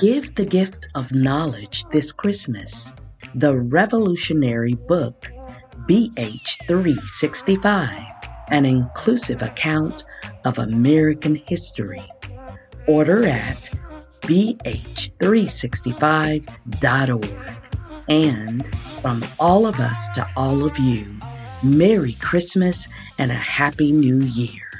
Give the gift of knowledge this Christmas. The revolutionary book BH 365, an inclusive account of American history. Order at bh365.org. And from all of us to all of you, Merry Christmas and a Happy New Year.